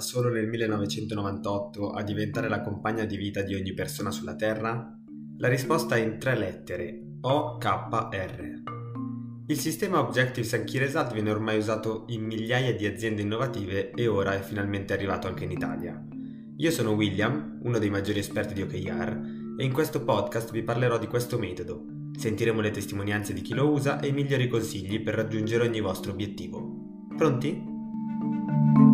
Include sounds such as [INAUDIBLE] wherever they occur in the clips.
solo nel 1998, a diventare la compagna di vita di ogni persona sulla Terra? La risposta è in tre lettere, OKR. Il sistema Objectives and Key Result viene ormai usato in migliaia di aziende innovative e ora è finalmente arrivato anche in Italia. Io sono William, uno dei maggiori esperti di OKR, e in questo podcast vi parlerò di questo metodo. Sentiremo le testimonianze di chi lo usa e i migliori consigli per raggiungere ogni vostro obiettivo. Pronti?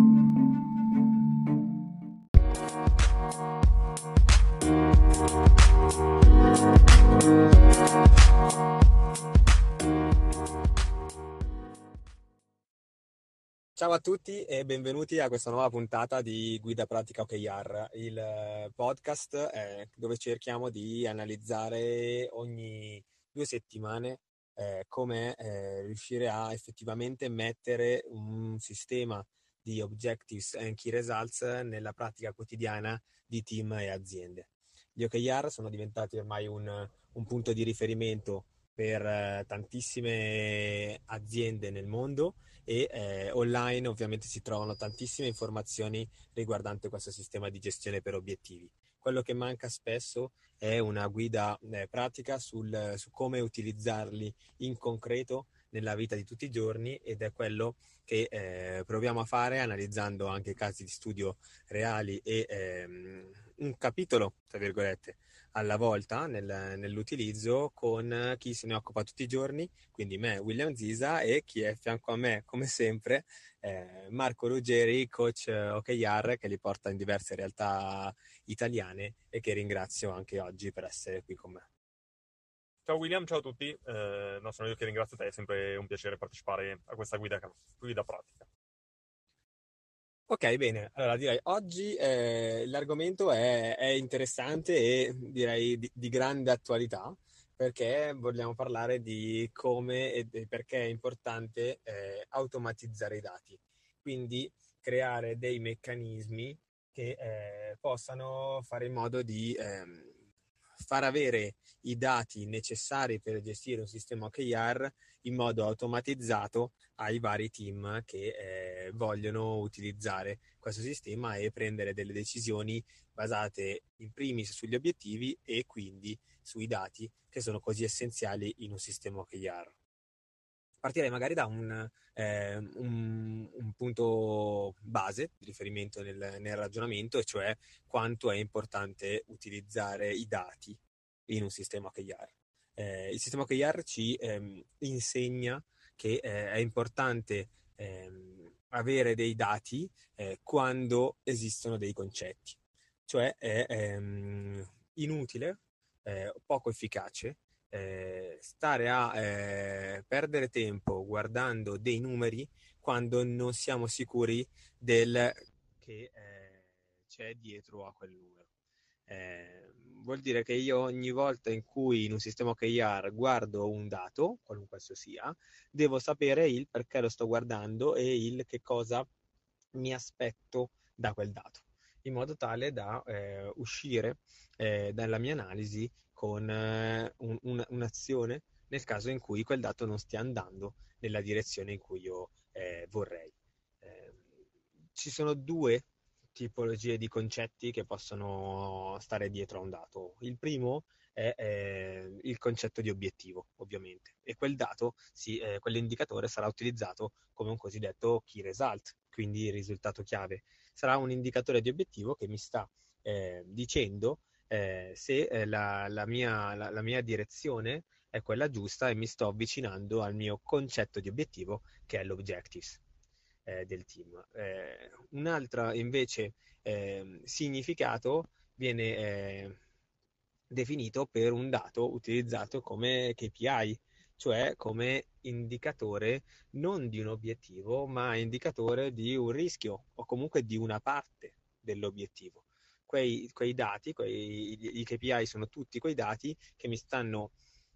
Ciao a tutti e benvenuti a questa nuova puntata di Guida Pratica OKR, il eh, podcast dove cerchiamo di analizzare ogni due settimane eh, come eh, riuscire a effettivamente mettere un sistema di objectives and key results nella pratica quotidiana di team e aziende. Gli OKR sono diventati ormai un, un punto di riferimento per tantissime aziende nel mondo e eh, online ovviamente si trovano tantissime informazioni riguardanti questo sistema di gestione per obiettivi. Quello che manca spesso è una guida eh, pratica sul, su come utilizzarli in concreto nella vita di tutti i giorni ed è quello che eh, proviamo a fare analizzando anche casi di studio reali e ehm, un capitolo, tra virgolette, alla volta nel, nell'utilizzo con chi se ne occupa tutti i giorni, quindi me, William Zisa, e chi è fianco a me, come sempre, eh, Marco Ruggeri, coach OKR, che li porta in diverse realtà italiane e che ringrazio anche oggi per essere qui con me. Ciao William, ciao a tutti, eh, no, sono io che ringrazio te, è sempre un piacere partecipare a questa guida, guida pratica. Ok, bene. Allora direi oggi eh, l'argomento è, è, interessante e direi di, di, grande attualità perché vogliamo parlare di come e perché è importante eh, automatizzare i dati, quindi creare dei meccanismi che eh, possano fare in modo di ehm, far avere i dati necessari per gestire un sistema OKR in modo automatizzato ai vari team che eh, vogliono utilizzare questo sistema e prendere delle decisioni basate in primis sugli obiettivi e quindi sui dati che sono così essenziali in un sistema OKR. Partirei magari da un, eh, un, un punto base di riferimento nel, nel ragionamento, e cioè quanto è importante utilizzare i dati in un sistema OKR. Eh, il sistema OKR ci ehm, insegna che eh, è importante ehm, avere dei dati eh, quando esistono dei concetti, cioè è ehm, inutile, eh, poco efficace eh, stare a eh, perdere tempo guardando dei numeri quando non siamo sicuri del che c'è dietro a quel numero. Eh, vuol dire che io ogni volta in cui in un sistema OKR guardo un dato, qualunque esso sia, devo sapere il perché lo sto guardando e il che cosa mi aspetto da quel dato, in modo tale da eh, uscire eh, dalla mia analisi con eh, un, un, un'azione nel caso in cui quel dato non stia andando nella direzione in cui io eh, vorrei. Ehm, ci sono due tipologie di concetti che possono stare dietro a un dato. Il primo è eh, il concetto di obiettivo, ovviamente, e quel dato, sì, eh, quell'indicatore sarà utilizzato come un cosiddetto key result, quindi risultato chiave. Sarà un indicatore di obiettivo che mi sta eh, dicendo eh, se eh, la, la, mia, la, la mia direzione è quella giusta e mi sto avvicinando al mio concetto di obiettivo che è l'objectives eh, del team. Eh, un altro invece eh, significato viene eh, definito per un dato utilizzato come KPI, cioè come indicatore non di un obiettivo, ma indicatore di un rischio o comunque di una parte dell'obiettivo. Quei, quei dati, quei, i KPI sono tutti quei dati che mi stanno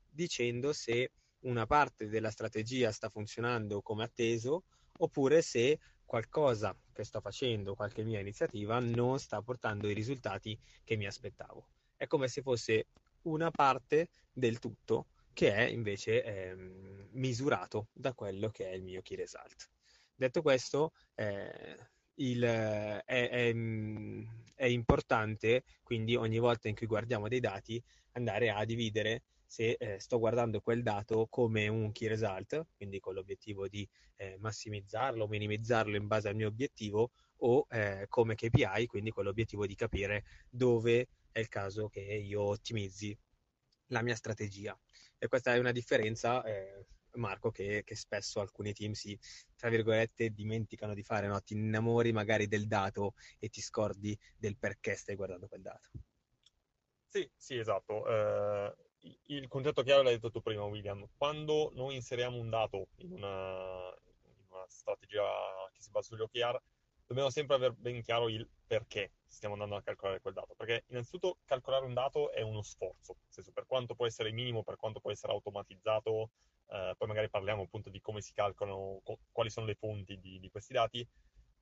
dicendo se una parte della strategia sta funzionando come atteso oppure se qualcosa che sto facendo, qualche mia iniziativa, non sta portando i risultati che mi aspettavo. È come se fosse una parte del tutto che è invece ehm, misurato da quello che è il mio key result. Detto questo, eh, il, è, è, è importante, quindi ogni volta in cui guardiamo dei dati, andare a dividere se eh, sto guardando quel dato come un key result, quindi con l'obiettivo di eh, massimizzarlo minimizzarlo in base al mio obiettivo, o eh, come KPI, quindi con l'obiettivo di capire dove è il caso che io ottimizzi la mia strategia. E questa è una differenza, eh, Marco, che, che, spesso alcuni team si, tra virgolette, dimenticano di fare, no? ti innamori magari del dato e ti scordi del perché stai guardando quel dato. Sì, sì, esatto. Uh, il concetto chiaro l'hai detto tu prima, William. Quando noi inseriamo un dato in una, in una strategia che si basa sugli OKR, dobbiamo sempre avere ben chiaro il perché stiamo andando a calcolare quel dato. Perché innanzitutto calcolare un dato è uno sforzo, nel senso per quanto può essere minimo, per quanto può essere automatizzato, eh, poi magari parliamo appunto di come si calcolano, co- quali sono le fonti di, di, questi dati,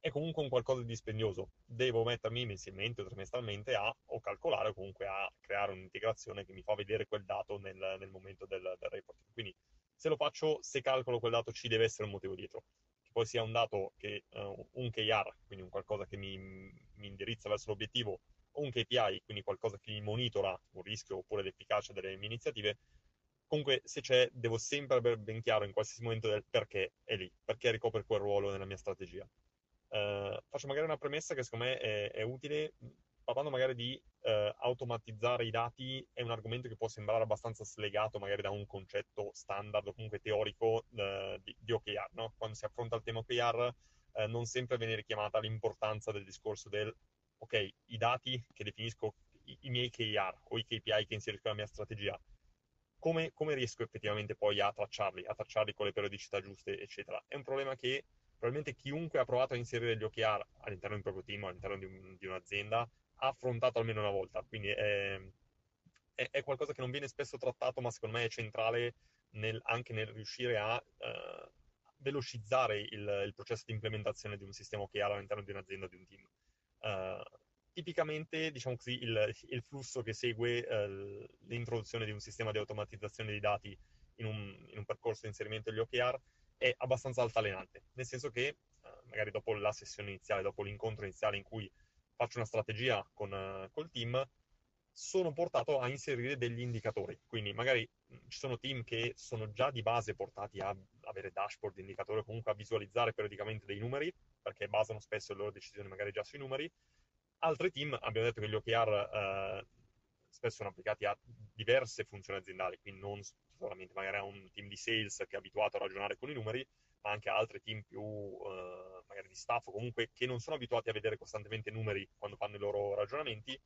è comunque un qualcosa di dispendioso. Devo mettermi mensilmente o trimestralmente a o calcolare o comunque a creare un'integrazione che mi fa vedere quel dato nel, nel momento del, del report. Quindi se lo faccio, se calcolo quel dato ci deve essere un motivo dietro che poi sia un dato che uh, un KR, quindi un qualcosa che mi, mi, indirizza verso l'obiettivo, o un KPI, quindi qualcosa che mi monitora un rischio oppure l'efficacia delle mie iniziative, comunque se c'è devo sempre avere ben chiaro in qualsiasi momento del perché è lì, perché ricopre quel ruolo nella mia strategia. Uh, faccio magari una premessa che secondo me è, è utile parlando magari di eh, automatizzare i dati, è un argomento che può sembrare abbastanza slegato magari da un concetto standard o comunque teorico eh, di, di, OKR. No? Quando si affronta il tema OKR eh, non sempre viene richiamata l'importanza del discorso del ok, i dati che definisco i, i miei KR o i KPI che inserisco nella mia strategia, come, come, riesco effettivamente poi a tracciarli, a tracciarli con le periodicità giuste, eccetera. È un problema che probabilmente chiunque ha provato a inserire gli OKR all'interno di un proprio team, all'interno di, un, di un'azienda, affrontato almeno una volta. Quindi è, è, è, qualcosa che non viene spesso trattato, ma secondo me è centrale nel, anche nel riuscire a uh, velocizzare il, il, processo di implementazione di un sistema ha all'interno di un'azienda, di un team. Uh, tipicamente, diciamo così, il, il flusso che segue uh, l'introduzione di un sistema di automatizzazione dei dati in un, in un percorso di inserimento degli OKR è abbastanza altalenante, nel senso che magari dopo la sessione iniziale, dopo l'incontro iniziale in cui faccio una strategia con uh, col team, sono portato a inserire degli indicatori. Quindi magari ci sono team che sono già di base portati a avere dashboard, indicatori o comunque a visualizzare periodicamente dei numeri, perché basano spesso le loro decisioni magari già sui numeri. Altri team, abbiamo detto che gli OKR uh, spesso sono applicati a diverse funzioni aziendali, quindi non solamente magari a un team di sales che è abituato a ragionare con i numeri, ma anche a altri team più uh, magari di staff o comunque che non sono abituati a vedere costantemente numeri quando fanno i loro ragionamenti,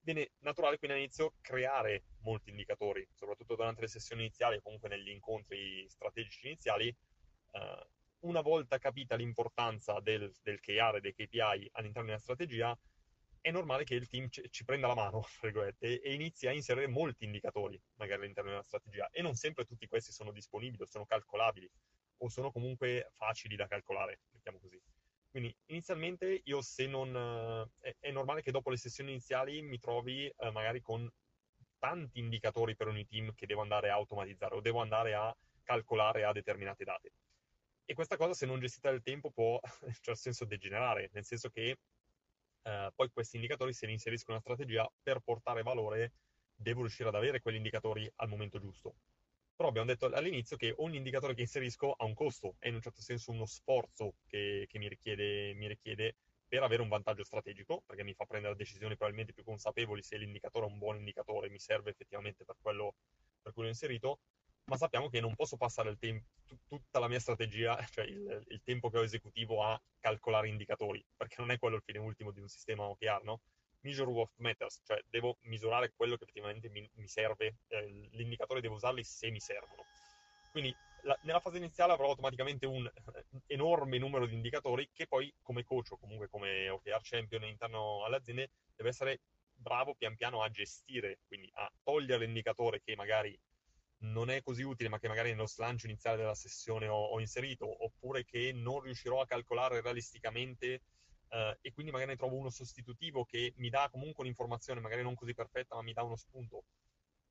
viene naturale quindi all'inizio creare molti indicatori, soprattutto durante le sessioni iniziali o comunque negli incontri strategici iniziali. Uh, una volta capita l'importanza del, del KR e dei KPI all'interno di una strategia, è normale che il team ci, ci prenda la mano, e, e inizi a inserire molti indicatori magari all'interno di una strategia e non sempre tutti questi sono disponibili o sono calcolabili o sono comunque facili da calcolare, mettiamo così. Quindi inizialmente io se non... Eh, è, normale che dopo le sessioni iniziali mi trovi eh, magari con tanti indicatori per ogni team che devo andare a automatizzare o devo andare a calcolare a determinate date. E questa cosa se non gestita nel tempo può [LAUGHS] in certo senso degenerare, nel senso che eh, poi questi indicatori se li inserisco in una strategia per portare valore devo riuscire ad avere quegli indicatori al momento giusto. Però abbiamo detto all'inizio che ogni indicatore che inserisco ha un costo, è in un certo senso uno sforzo che, che mi, richiede, mi, richiede, per avere un vantaggio strategico, perché mi fa prendere decisioni probabilmente più consapevoli se l'indicatore è un buon indicatore, mi serve effettivamente per quello per cui l'ho inserito, ma sappiamo che non posso passare tempo, t- tutta la mia strategia, [LAUGHS] cioè il, il, tempo che ho esecutivo a calcolare indicatori, perché non è quello il fine ultimo di un sistema OKR, no? Measure what matters, cioè devo misurare quello che effettivamente mi, mi serve, eh, l'indicatore devo usarli se mi servono. Quindi la, nella fase iniziale avrò automaticamente un eh, enorme numero di indicatori che poi come coach o comunque come OKR champion all'interno alle aziende deve essere bravo pian piano a gestire, quindi a togliere l'indicatore che magari non è così utile, ma che magari nello slancio iniziale della sessione ho, ho inserito, oppure che non riuscirò a calcolare realisticamente Uh, e quindi magari ne trovo uno sostitutivo che mi dà comunque un'informazione, magari non così perfetta, ma mi dà uno spunto.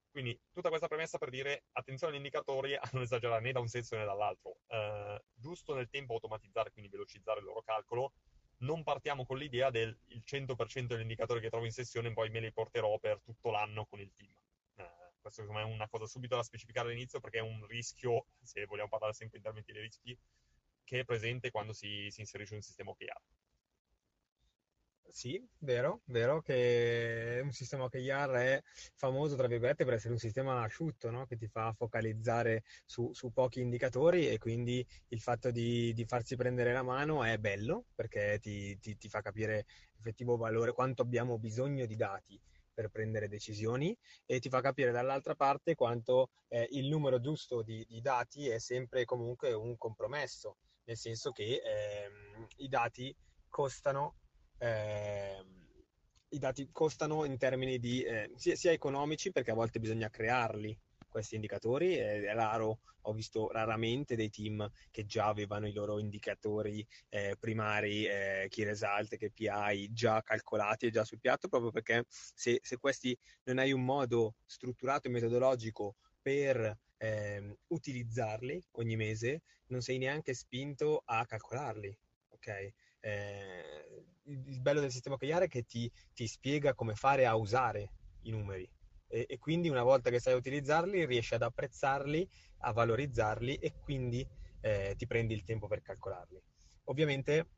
Quindi tutta questa premessa per dire attenzione agli indicatori [LAUGHS] a non esagerare né da un senso né dall'altro. Uh, giusto nel tempo automatizzare, quindi velocizzare il loro calcolo, non partiamo con l'idea del il 100% degli indicatori che trovo in sessione poi me li porterò per tutto l'anno con il team. Eh, questo secondo me è una cosa subito da specificare all'inizio perché è un rischio, se vogliamo parlare sempre in termini di rischi, che è presente quando si, si inserisce un sistema OKR. Sì, vero, vero che un sistema OKR è famoso, tra virgolette, per essere un sistema asciutto, no? Che ti fa focalizzare su, su, pochi indicatori e quindi il fatto di, di, farsi prendere la mano è bello perché ti, ti, ti fa capire effettivo valore, quanto abbiamo bisogno di dati per prendere decisioni e ti fa capire dall'altra parte quanto eh, il numero giusto di, di, dati è sempre comunque un compromesso, nel senso che ehm, i dati costano eh, i dati costano in termini di eh, sia, sia, economici perché a volte bisogna crearli questi indicatori è raro ho visto raramente dei team che già avevano i loro indicatori eh, primari eh, key result KPI già calcolati e già sul piatto proprio perché se, se questi non hai un modo strutturato e metodologico per eh, utilizzarli ogni mese non sei neanche spinto a calcolarli ok eh, il bello del sistema OKR è che ti, ti, spiega come fare a usare i numeri e, e, quindi una volta che sai utilizzarli riesci ad apprezzarli, a valorizzarli e quindi eh, ti prendi il tempo per calcolarli. Ovviamente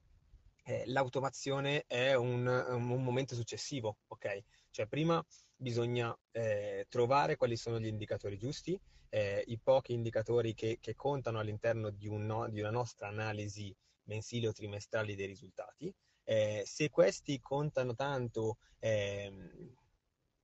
eh, l'automazione è un, un, momento successivo, ok? Cioè prima bisogna eh, trovare quali sono gli indicatori giusti, eh, i pochi indicatori che, che contano all'interno di, un di una nostra analisi mensili o trimestrali dei risultati. Eh, se questi contano tanto, ehm,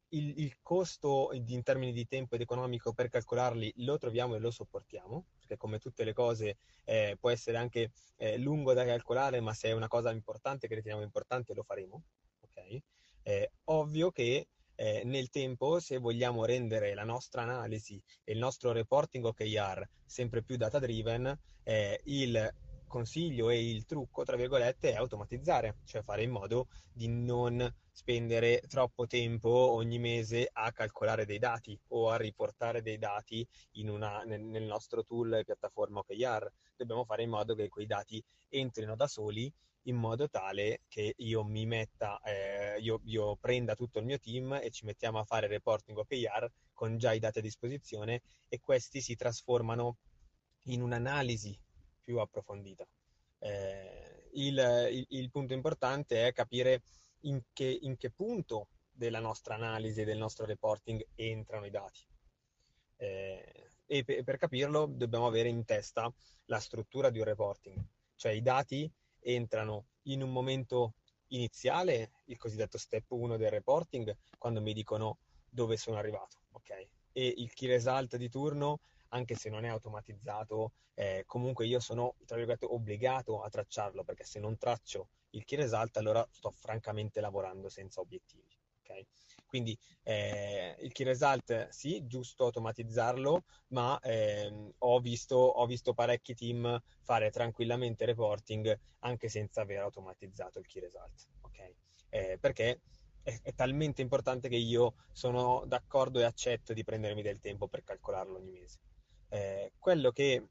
il, il, costo in termini di tempo ed economico per calcolarli lo troviamo e lo sopportiamo, perché come tutte le cose eh, può essere anche eh, lungo da calcolare, ma se è una cosa importante che riteniamo importante lo faremo. Okay? Eh, ovvio che eh, nel tempo, se vogliamo rendere la nostra analisi e il nostro reporting OKR sempre più data driven, eh, il consiglio e il trucco, tra virgolette, è automatizzare, cioè fare in modo di non spendere troppo tempo ogni mese a calcolare dei dati o a riportare dei dati una, nel, nel, nostro tool e piattaforma OKR. Dobbiamo fare in modo che quei dati entrino da soli in modo tale che io mi metta, eh, io, io, prenda tutto il mio team e ci mettiamo a fare reporting OKR con già i dati a disposizione e questi si trasformano in un'analisi più approfondita. Eh, il, il, il, punto importante è capire in che, in che punto della nostra analisi e del nostro reporting entrano i dati. Eh, e per, per capirlo dobbiamo avere in testa la struttura di un reporting, cioè i dati entrano in un momento iniziale, il cosiddetto step 1 del reporting, quando mi dicono dove sono arrivato, ok? E il key result di turno anche se non è automatizzato, eh, comunque io sono, tra virgolette, obbligato a tracciarlo, perché se non traccio il key result, allora sto francamente lavorando senza obiettivi. Okay? Quindi eh, il key result sì, giusto automatizzarlo, ma ehm, ho, visto, ho, visto, parecchi team fare tranquillamente reporting anche senza aver automatizzato il key result. Okay? Eh, perché è, è, talmente importante che io sono d'accordo e accetto di prendermi del tempo per calcolarlo ogni mese. Eh, quello che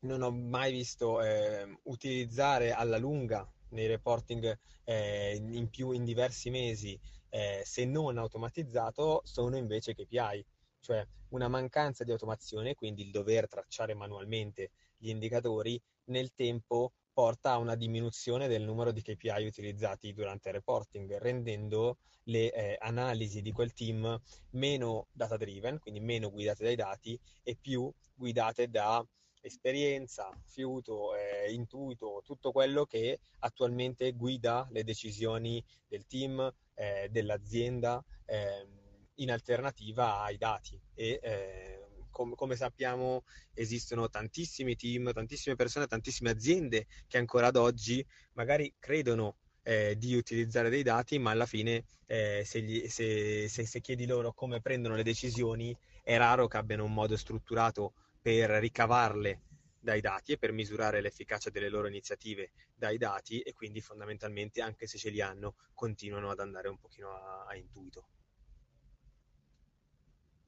non ho mai visto eh, utilizzare alla lunga nei reporting eh, in più in diversi mesi, eh, se non automatizzato, sono invece KPI, cioè una mancanza di automazione, quindi il dover tracciare manualmente gli indicatori nel tempo porta a una diminuzione del numero di KPI utilizzati durante il reporting, rendendo le eh, analisi di quel team meno data driven, quindi meno guidate dai dati e più guidate da esperienza, fiuto, eh, intuito, tutto quello che attualmente guida le decisioni del team, eh, dell'azienda, ehm, in alternativa ai dati. E, eh, com- come sappiamo esistono tantissimi team, tantissime persone, tantissime aziende che ancora ad oggi magari credono eh, di utilizzare dei dati, ma alla fine eh, se, gli, se, se, se, chiedi loro come prendono le decisioni, è raro che abbiano un modo strutturato per ricavarle dai dati e per misurare l'efficacia delle loro iniziative dai dati e quindi fondamentalmente anche se ce li hanno continuano ad andare un pochino a, a intuito.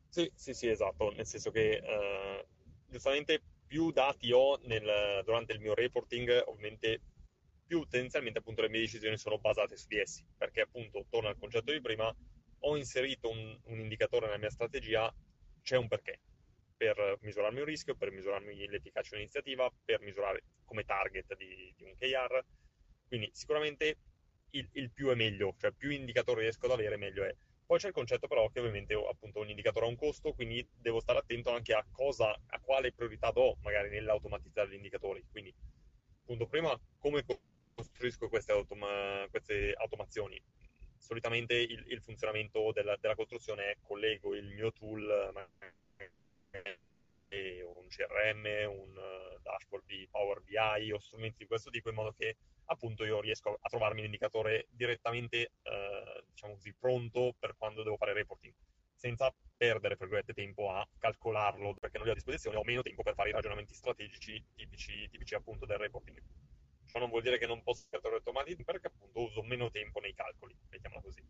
Sì, sì, sì, esatto, nel senso che eh, giustamente più dati ho nel, durante il mio reporting, ovviamente più tendenzialmente appunto le mie decisioni sono basate su di essi, perché appunto, torno al concetto di prima, ho inserito un, un indicatore nella mia strategia, c'è un perché, per misurarmi un rischio, per misurarmi l'efficacia dell'iniziativa, per misurare come target di, di un KR, quindi sicuramente il, il, più è meglio, cioè più indicatori riesco ad avere meglio è. Poi c'è il concetto però che ovviamente appunto un indicatore ha un costo, quindi devo stare attento anche a cosa, a quale priorità do magari nell'automatizzare gli indicatori. Quindi, appunto, prima come costruisco queste, automa- queste automazioni? Solitamente il, il funzionamento della, della, costruzione è collego il mio tool, un CRM, un eh, dashboard di Power BI o strumenti di questo tipo in modo che appunto io riesco a trovarmi l'indicatore direttamente, eh, diciamo così, pronto per quando devo fare reporting, senza perdere, tempo a calcolarlo perché non li ho a disposizione, ho meno tempo per fare i ragionamenti strategici tipici, tipici appunto del reporting. Ciò non vuol dire che non posso fare automatizzare perché appunto uso meno tempo nei calcoli, mettiamola così.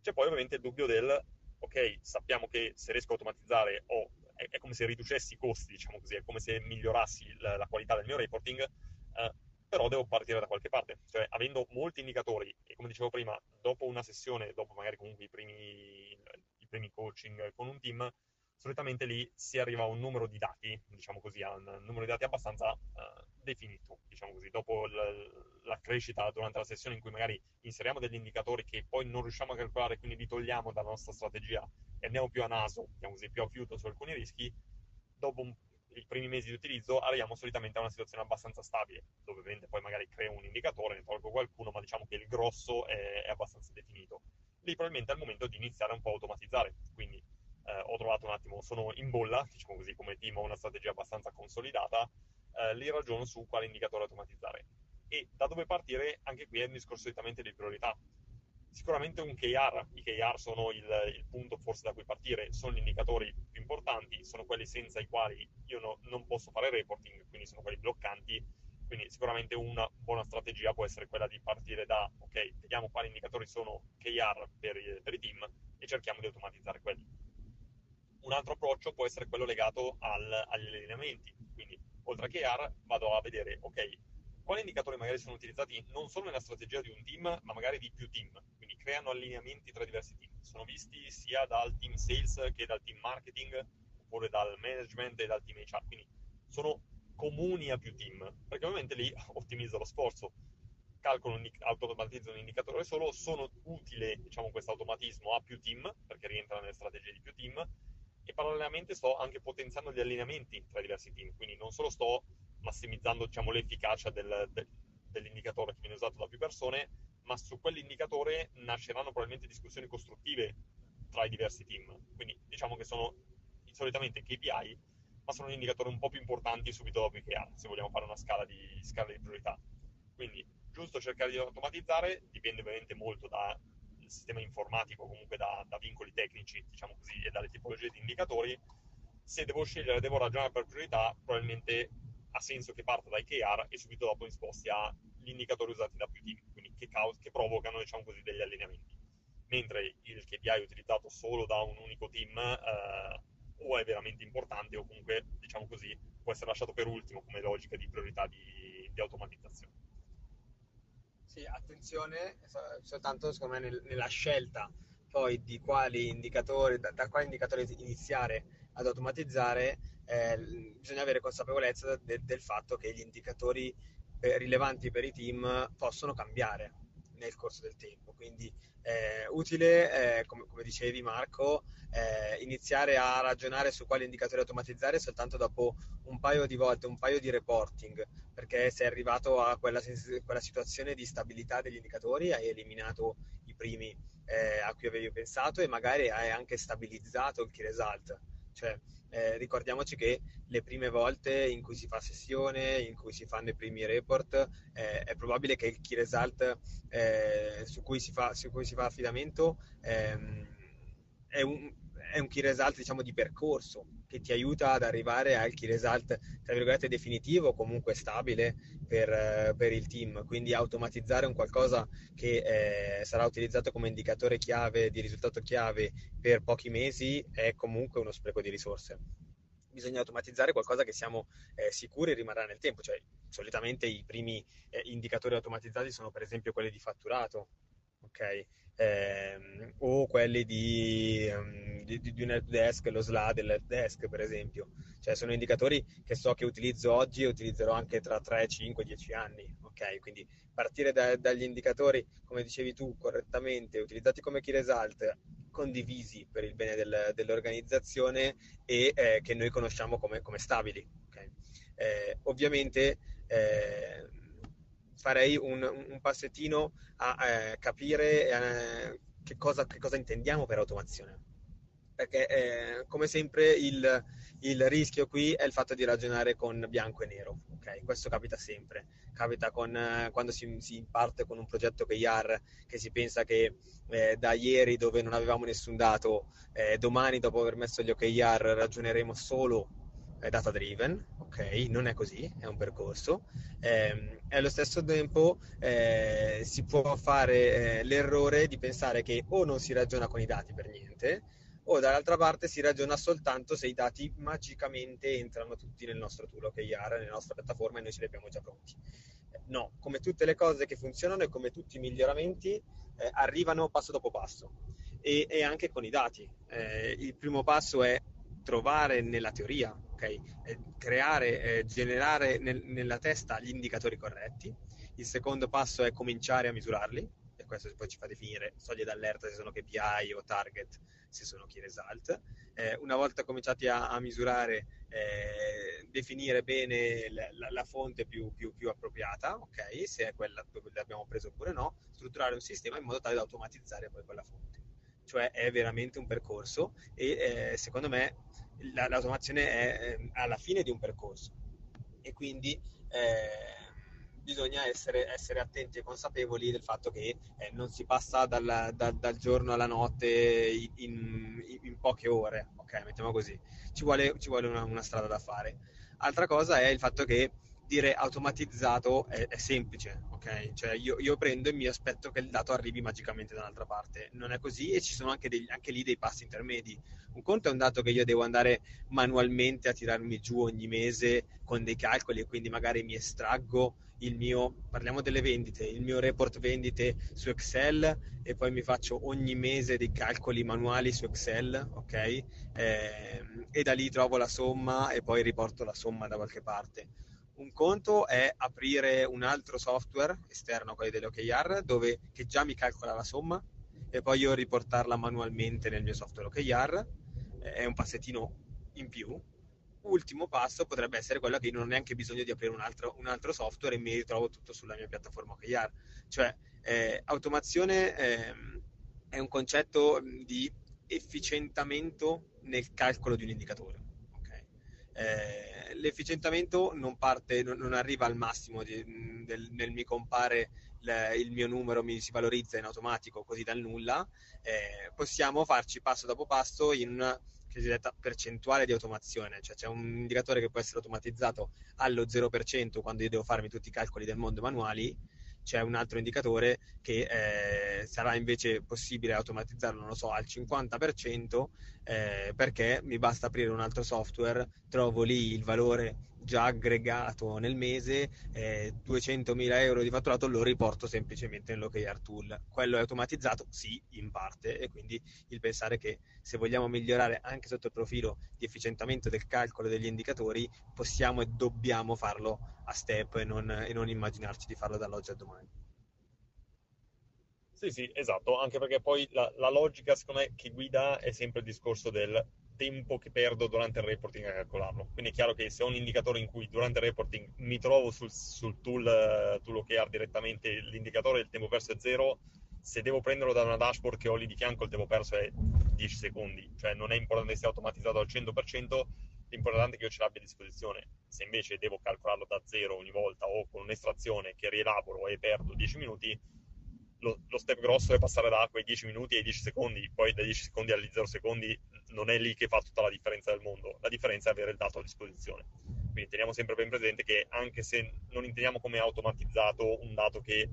C'è poi ovviamente il dubbio del, ok, sappiamo che se riesco a automatizzare o è, è, come se riducessi i costi, diciamo così, è come se migliorassi la, la qualità del mio reporting, eh, però devo partire da qualche parte, cioè avendo molti indicatori e come dicevo prima, dopo una sessione, dopo magari comunque i primi, i primi coaching con un team, solitamente lì si arriva a un numero di dati, diciamo così, a un numero di dati abbastanza uh, definito, diciamo così, dopo l- la crescita durante la sessione in cui magari inseriamo degli indicatori che poi non riusciamo a calcolare, quindi li togliamo dalla nostra strategia e andiamo più a naso, diciamo così, più a fiuto su alcuni rischi, dopo un i primi mesi di utilizzo arriviamo solitamente a una situazione abbastanza stabile, dove ovviamente poi magari creo un indicatore, ne tolgo qualcuno, ma diciamo che il grosso è, è abbastanza definito. Lì probabilmente è il momento di iniziare un po' a automatizzare, quindi eh, ho trovato un attimo, sono in bolla, diciamo così, come team ho una strategia abbastanza consolidata, eh, lì ragiono su quale indicatore automatizzare. E da dove partire, anche qui è un discorso solitamente di priorità Sicuramente un KR, i KR sono il, il, punto forse da cui partire, sono gli indicatori più importanti, sono quelli senza i quali io no, non posso fare reporting, quindi sono quelli bloccanti, quindi sicuramente una buona strategia può essere quella di partire da, ok, vediamo quali indicatori sono KR per, per i team e cerchiamo di automatizzare quelli. Un altro approccio può essere quello legato al, agli allineamenti, quindi oltre a KR vado a vedere, ok, quali indicatori magari sono utilizzati non solo nella strategia di un team, ma magari di più team, quindi creano allineamenti tra diversi team. Sono visti sia dal team sales che dal team marketing, oppure dal management e dal team HR, quindi sono comuni a più team, perché ovviamente lì [LAUGHS] ottimizzo lo sforzo. Calcolo, automatizzo un indicatore solo, sono utile diciamo, questo automatismo a più team, perché rientra nelle strategie di più team, e parallelamente sto anche potenziando gli allineamenti tra i diversi team, quindi non solo sto massimizzando diciamo, l'efficacia del, de, dell'indicatore che viene usato da più persone, ma su quell'indicatore nasceranno probabilmente discussioni costruttive tra i diversi team. Quindi diciamo che sono solitamente KPI, ma sono indicatori un po' più importanti subito dopo i KR, se vogliamo fare una scala di, scala di priorità. Quindi giusto cercare di automatizzare, dipende ovviamente molto dal sistema informatico, comunque da, da vincoli tecnici, diciamo così, e dalle tipologie di indicatori. Se devo scegliere, devo ragionare per priorità, probabilmente ha senso che parta dai KR e subito dopo mi sposti agli indicatori usati da più team, quindi che, cause, che provocano diciamo così, degli allineamenti. Mentre il KPI utilizzato solo da un unico team eh, o è veramente importante o comunque diciamo così, può essere lasciato per ultimo come logica di priorità di, di automatizzazione. Sì, attenzione soltanto secondo me nella scelta poi di quali indicatori, da, da quali indicatori iniziare ad automatizzare eh, bisogna avere consapevolezza de- del fatto che gli indicatori eh, rilevanti per i team possono cambiare nel corso del tempo. Quindi è eh, utile, eh, come, come, dicevi Marco, eh, iniziare a ragionare su quali indicatori automatizzare soltanto dopo un paio di volte, un paio di reporting, perché sei arrivato a quella, quella situazione di stabilità degli indicatori, hai eliminato i primi eh, a cui avevi pensato e magari hai anche stabilizzato il key result. Cioè, eh, ricordiamoci che le prime volte in cui si fa sessione, in cui si fanno i primi report, eh, è probabile che il key result eh, su, cui fa, su, cui si fa, affidamento ehm, è un, è un key result diciamo di percorso che ti aiuta ad arrivare al key result tra virgolette definitivo o comunque stabile per, per, il team quindi automatizzare un qualcosa che eh, sarà utilizzato come indicatore chiave di risultato chiave per pochi mesi è comunque uno spreco di risorse bisogna automatizzare qualcosa che siamo eh, sicuri rimarrà nel tempo. Cioè, solitamente i primi eh, indicatori automatizzati sono per esempio quelli di fatturato, ok? Eh, o quelli di, um, di, di, un helpdesk, lo SLA dell'helpdesk per esempio. Cioè sono indicatori che so che utilizzo oggi e utilizzerò anche tra 3, 5, 10 anni, ok? Quindi partire da, dagli indicatori, come dicevi tu, correttamente, utilizzati come key result, condivisi per il bene del, dell'organizzazione e eh, che noi conosciamo come, come stabili. Okay? Eh, ovviamente eh, farei un, un, passettino a eh, capire eh, che cosa, che cosa intendiamo per automazione perché eh, come sempre il, il, rischio qui è il fatto di ragionare con bianco e nero, ok? Questo capita sempre, capita con, eh, quando si, si, parte con un progetto IAR che si pensa che eh, da ieri dove non avevamo nessun dato, eh, domani dopo aver messo gli OKR ragioneremo solo data driven, ok? Non è così, è un percorso. Eh, e allo stesso tempo eh, si può fare eh, l'errore di pensare che o non si ragiona con i dati per niente, o dall'altra parte si ragiona soltanto se i dati magicamente entrano tutti nel nostro tool OKR, nella nostra piattaforma e noi ce li abbiamo già pronti. No, come tutte le cose che funzionano e come tutti i miglioramenti eh, arrivano passo dopo passo e, e anche con i dati. Eh, il primo passo è trovare nella teoria, okay? eh, creare, eh, generare nel, nella testa gli indicatori corretti. Il secondo passo è cominciare a misurarli e questo poi ci fa definire soglie d'allerta se sono KPI o target se sono key result. Eh, una volta cominciati a, a misurare, eh, definire bene la, la, la fonte più, più, più, appropriata, ok, se è quella dove l'abbiamo preso oppure no, strutturare un sistema in modo tale da automatizzare poi quella fonte. Cioè è veramente un percorso e eh, secondo me la, l'automazione è eh, alla fine di un percorso e quindi eh, bisogna essere, essere, attenti e consapevoli del fatto che eh, non si passa dal, dal, dal, giorno alla notte in, in, in, poche ore, ok? Mettiamo così. Ci vuole, ci vuole una, una, strada da fare. Altra cosa è il fatto che dire automatizzato è, è semplice, ok? Cioè io, io, prendo e mi aspetto che il dato arrivi magicamente da un'altra parte. Non è così e ci sono anche, degli, anche lì dei passi intermedi. Un conto è un dato che io devo andare manualmente a tirarmi giù ogni mese con dei calcoli e quindi magari mi estraggo il mio, parliamo delle vendite, il mio report vendite su Excel e poi mi faccio ogni mese dei calcoli manuali su Excel, ok? Eh, e da lì trovo la somma e poi riporto la somma da qualche parte. Un conto è aprire un altro software esterno a quelli delle OKR dove, che già mi calcola la somma e poi io riportarla manualmente nel mio software OKR. È un passettino in più, ultimo passo potrebbe essere quello che io non ho neanche bisogno di aprire un altro, un altro software e mi ritrovo tutto sulla mia piattaforma OKR. Cioè, eh, automazione eh, è un concetto di efficientamento nel calcolo di un indicatore. Okay? Eh, l'efficientamento non, parte, non, non, arriva al massimo di, del, nel mi compare il, il mio numero, mi si valorizza in automatico così dal nulla. Eh, possiamo farci passo dopo passo in cosiddetta percentuale di automazione, cioè c'è un indicatore che può essere automatizzato allo 0% quando io devo farmi tutti i calcoli del mondo manuali, c'è un altro indicatore che eh, sarà invece possibile automatizzarlo, non lo so, al 50% eh, perché mi basta aprire un altro software, trovo lì il valore già aggregato nel mese, eh, 200.000 euro di fatturato lo riporto semplicemente nell'OKR tool. Quello è automatizzato? Sì, in parte, e quindi il pensare che se vogliamo migliorare anche sotto il profilo di efficientamento del calcolo degli indicatori, possiamo e dobbiamo farlo a step e non, e non immaginarci di farlo dall'oggi al domani. Sì, sì, esatto, anche perché poi la, la logica, secondo me, che guida è sempre il discorso del tempo che perdo durante il reporting a calcolarlo. Quindi è chiaro che se ho un indicatore in cui durante il reporting mi trovo sul, sul tool, uh, tool OKR direttamente l'indicatore del tempo perso è zero, se devo prenderlo da una dashboard che ho lì di fianco il tempo perso è 10 secondi, cioè non è importante che sia automatizzato al 100%, l'importante è che io ce l'abbia a disposizione. Se invece devo calcolarlo da zero ogni volta o con un'estrazione che rielaboro e perdo 10 minuti, lo, lo, step grosso è passare da quei 10 minuti ai 10 secondi, poi dai 10 secondi agli 0 secondi non è lì che fa tutta la differenza del mondo, la differenza è avere il dato a disposizione. Quindi teniamo sempre ben presente che anche se non intendiamo come automatizzato un dato che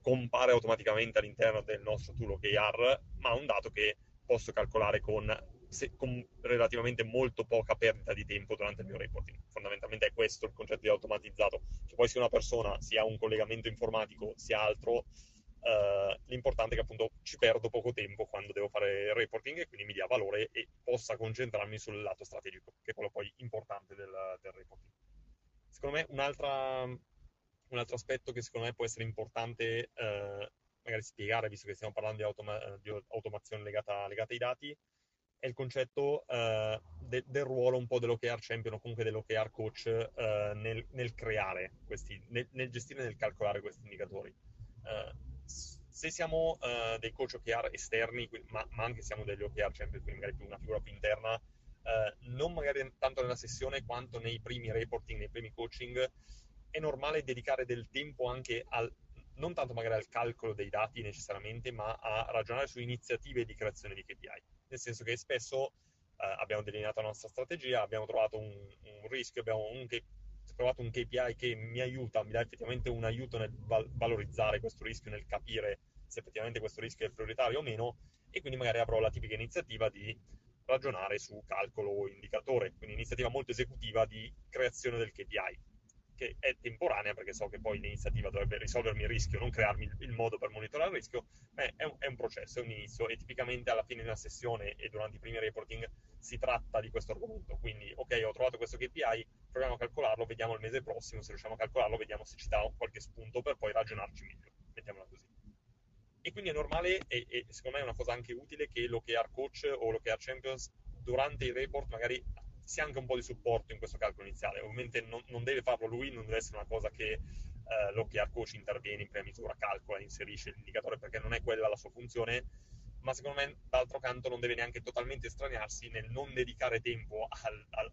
compare automaticamente all'interno del nostro tool OKR, ma un dato che posso calcolare con se, con relativamente molto poca perdita di tempo durante il mio reporting. Fondamentalmente è questo il concetto di automatizzato, che poi sia una persona sia un collegamento informatico sia altro, eh, l'importante è che appunto ci perdo poco tempo quando devo fare reporting e quindi mi dia valore e possa concentrarmi sul lato strategico, che è quello poi importante del, del reporting. Secondo me un altro aspetto che secondo me può essere importante eh, magari spiegare, visto che stiamo parlando di, automa- di automazione legata, legata ai dati, è il concetto uh, de- del ruolo un po' dell'OKR champion o comunque dell'OKR coach uh, nel, nel, creare questi, nel, nel, gestire e nel calcolare questi indicatori. Uh, se siamo dei coach OKR esterni, ma, ma, anche siamo degli OKR champion, quindi magari più una figura più interna, non magari tanto nella sessione quanto nei primi reporting, nei primi coaching, è normale dedicare del tempo anche al non tanto magari al calcolo dei dati necessariamente, ma a ragionare su iniziative di creazione di KPI. Nel senso che spesso eh, abbiamo delineato la nostra strategia, abbiamo trovato un, un rischio, abbiamo un, trovato un KPI che mi aiuta, mi dà effettivamente un aiuto nel val- valorizzare questo rischio, nel capire se effettivamente questo rischio è prioritario o meno, e quindi magari avrò la tipica iniziativa di ragionare su calcolo o indicatore, quindi iniziativa molto esecutiva di creazione del KPI che è temporanea perché so che poi l'iniziativa dovrebbe risolvermi il rischio, non crearmi il, il modo per monitorare il rischio, ma è un, è un, processo, è un inizio e tipicamente alla fine una sessione e durante i primi reporting si tratta di questo argomento. Quindi, ok, ho trovato questo KPI, proviamo a calcolarlo, vediamo il mese prossimo, se riusciamo a calcolarlo, vediamo se ci dà qualche spunto per poi ragionarci meglio, mettiamola così. E quindi è normale e, e secondo me è una cosa anche utile che l'OKR coach o l'OKR champions durante i report magari sia anche un po' di supporto in questo calcolo iniziale. Ovviamente non, non deve farlo lui, non deve essere una cosa che eh, l'OKR coach interviene in prima misura, calcola, inserisce l'indicatore perché non è quella la sua funzione, ma secondo me d'altro canto non deve neanche totalmente estraniarsi nel non dedicare tempo al, al,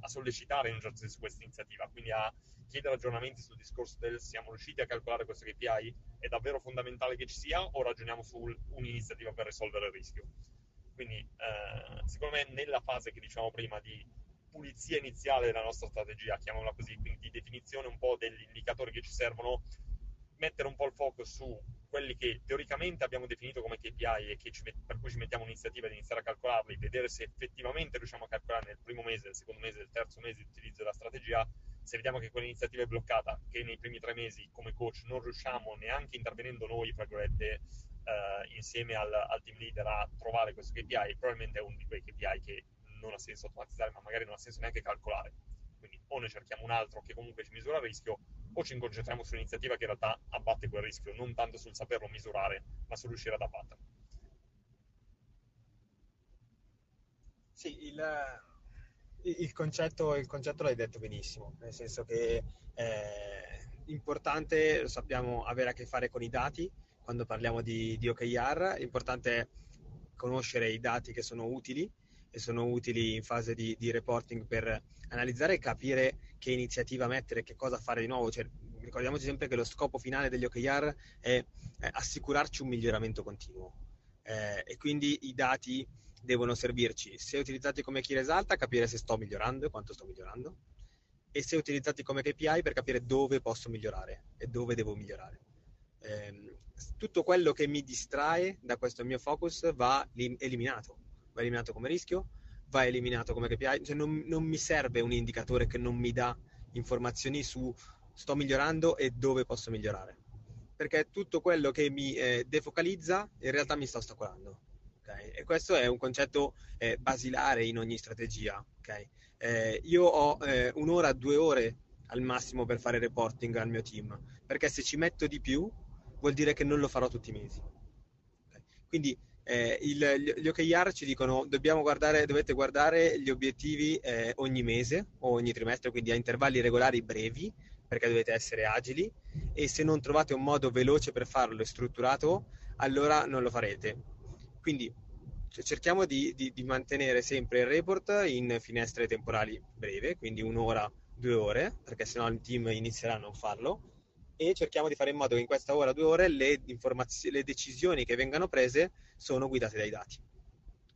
a sollecitare in un certo senso questa iniziativa, quindi a chiedere aggiornamenti sul discorso del siamo riusciti a calcolare questo KPI, è davvero fondamentale che ci sia o ragioniamo su un'iniziativa per risolvere il rischio. Quindi, eh, secondo me, nella fase che diciamo prima di pulizia iniziale della nostra strategia, chiamiamola così, quindi di definizione un po' degli indicatori che ci servono, mettere un po' il focus su quelli che teoricamente abbiamo definito come KPI e met- per cui ci mettiamo un'iniziativa di iniziare a calcolarli, vedere se effettivamente riusciamo a calcolare nel primo mese, nel secondo mese, nel terzo mese di utilizzo della strategia, se vediamo che quell'iniziativa è bloccata, che nei primi tre mesi come coach non riusciamo neanche intervenendo noi, fra virgolette, eh, insieme al, al, team leader a trovare questo KPI, probabilmente è uno di quei KPI che non ha senso automatizzare, ma magari non ha senso neanche calcolare. Quindi o ne cerchiamo un altro che comunque ci misura il rischio, o ci concentriamo sull'iniziativa che in realtà abbatte quel rischio, non tanto sul saperlo misurare, ma sul riuscire ad abbatterlo. Sì, il, il, concetto, il concetto l'hai detto benissimo, nel senso che è importante, lo sappiamo, avere a che fare con i dati, quando parliamo di, di OKR, l'importante è conoscere i dati che sono utili e sono utili in fase di, di reporting per analizzare e capire che iniziativa mettere, che cosa fare di nuovo. Cioè, ricordiamoci sempre che lo scopo finale degli OKR è, è assicurarci un miglioramento continuo eh, e quindi i dati devono servirci, se utilizzati come key result, capire se sto migliorando e quanto sto migliorando e se utilizzati come KPI per capire dove posso migliorare e dove devo migliorare. Eh, tutto quello che mi distrae da questo mio focus va eliminato, va eliminato come rischio, va eliminato come KPI, cioè non, non mi serve un indicatore che non mi dà informazioni su sto migliorando e dove posso migliorare, perché tutto quello che mi eh, defocalizza in realtà mi sta ostacolando. Okay? E questo è un concetto eh, basilare in ogni strategia. Okay? Eh, io ho eh, un'ora, due ore al massimo per fare reporting al mio team, perché se ci metto di più vuol dire che non lo farò tutti i mesi. Okay. Quindi eh, il, gli OKR ci dicono guardare, dovete guardare gli obiettivi eh, ogni mese o ogni trimestre, quindi a intervalli regolari brevi, perché dovete essere agili e se non trovate un modo veloce per farlo e strutturato, allora non lo farete. Quindi cerchiamo di, di, di mantenere sempre il report in finestre temporali breve, quindi un'ora, due ore, perché sennò il team inizierà a non farlo e cerchiamo di fare in modo che in questa ora, due ore, le, le decisioni che vengano prese sono guidate dai dati.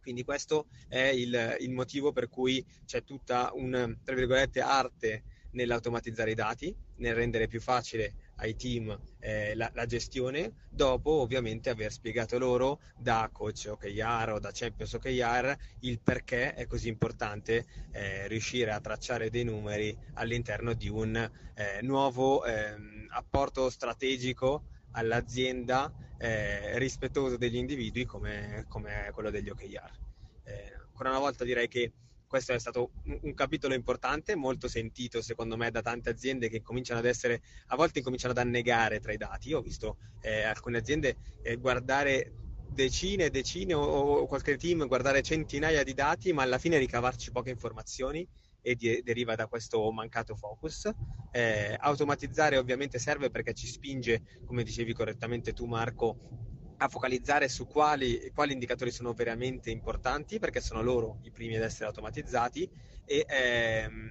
Quindi questo è il, il motivo per cui c'è tutta un, tra virgolette, arte nell'automatizzare i dati, nel rendere più facile ai team eh, la, la, gestione, dopo ovviamente aver spiegato loro da coach OKR o da Champions OKR il perché è così importante eh, riuscire a tracciare dei numeri all'interno di un eh, nuovo ehm, apporto strategico all'azienda eh, rispettoso degli individui come, come quello degli OKR. Eh, ancora una volta direi che questo è stato un, capitolo importante, molto sentito secondo me da tante aziende che cominciano ad essere, a volte cominciano ad annegare tra i dati. Io ho visto eh, alcune aziende eh, guardare decine e decine o, o, qualche team guardare centinaia di dati, ma alla fine ricavarci poche informazioni e di, deriva da questo mancato focus. Eh, automatizzare ovviamente serve perché ci spinge, come dicevi correttamente tu Marco, a focalizzare su quali, quali, indicatori sono veramente importanti perché sono loro i primi ad essere automatizzati e ehm,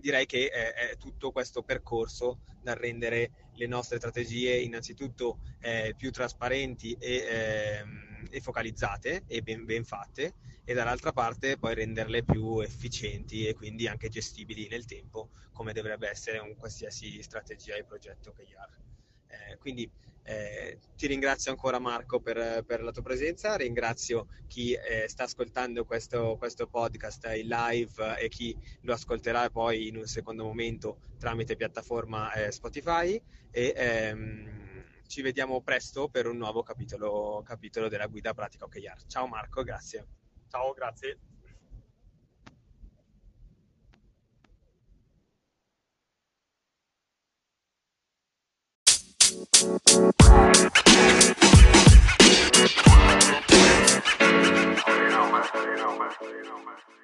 direi che è, è, tutto questo percorso da rendere le nostre strategie innanzitutto eh, più trasparenti e, ehm, e focalizzate e ben, ben, fatte e dall'altra parte poi renderle più efficienti e quindi anche gestibili nel tempo come dovrebbe essere un qualsiasi strategia e progetto che OKR. Eh, quindi eh, ti ringrazio ancora Marco per, per, la tua presenza, ringrazio chi eh, sta ascoltando questo, questo, podcast in live e chi lo ascolterà poi in un secondo momento tramite piattaforma eh, Spotify e ehm, ci vediamo presto per un nuovo capitolo, capitolo della guida pratica OKR. Ciao Marco, grazie. Ciao, grazie. You know, man. You.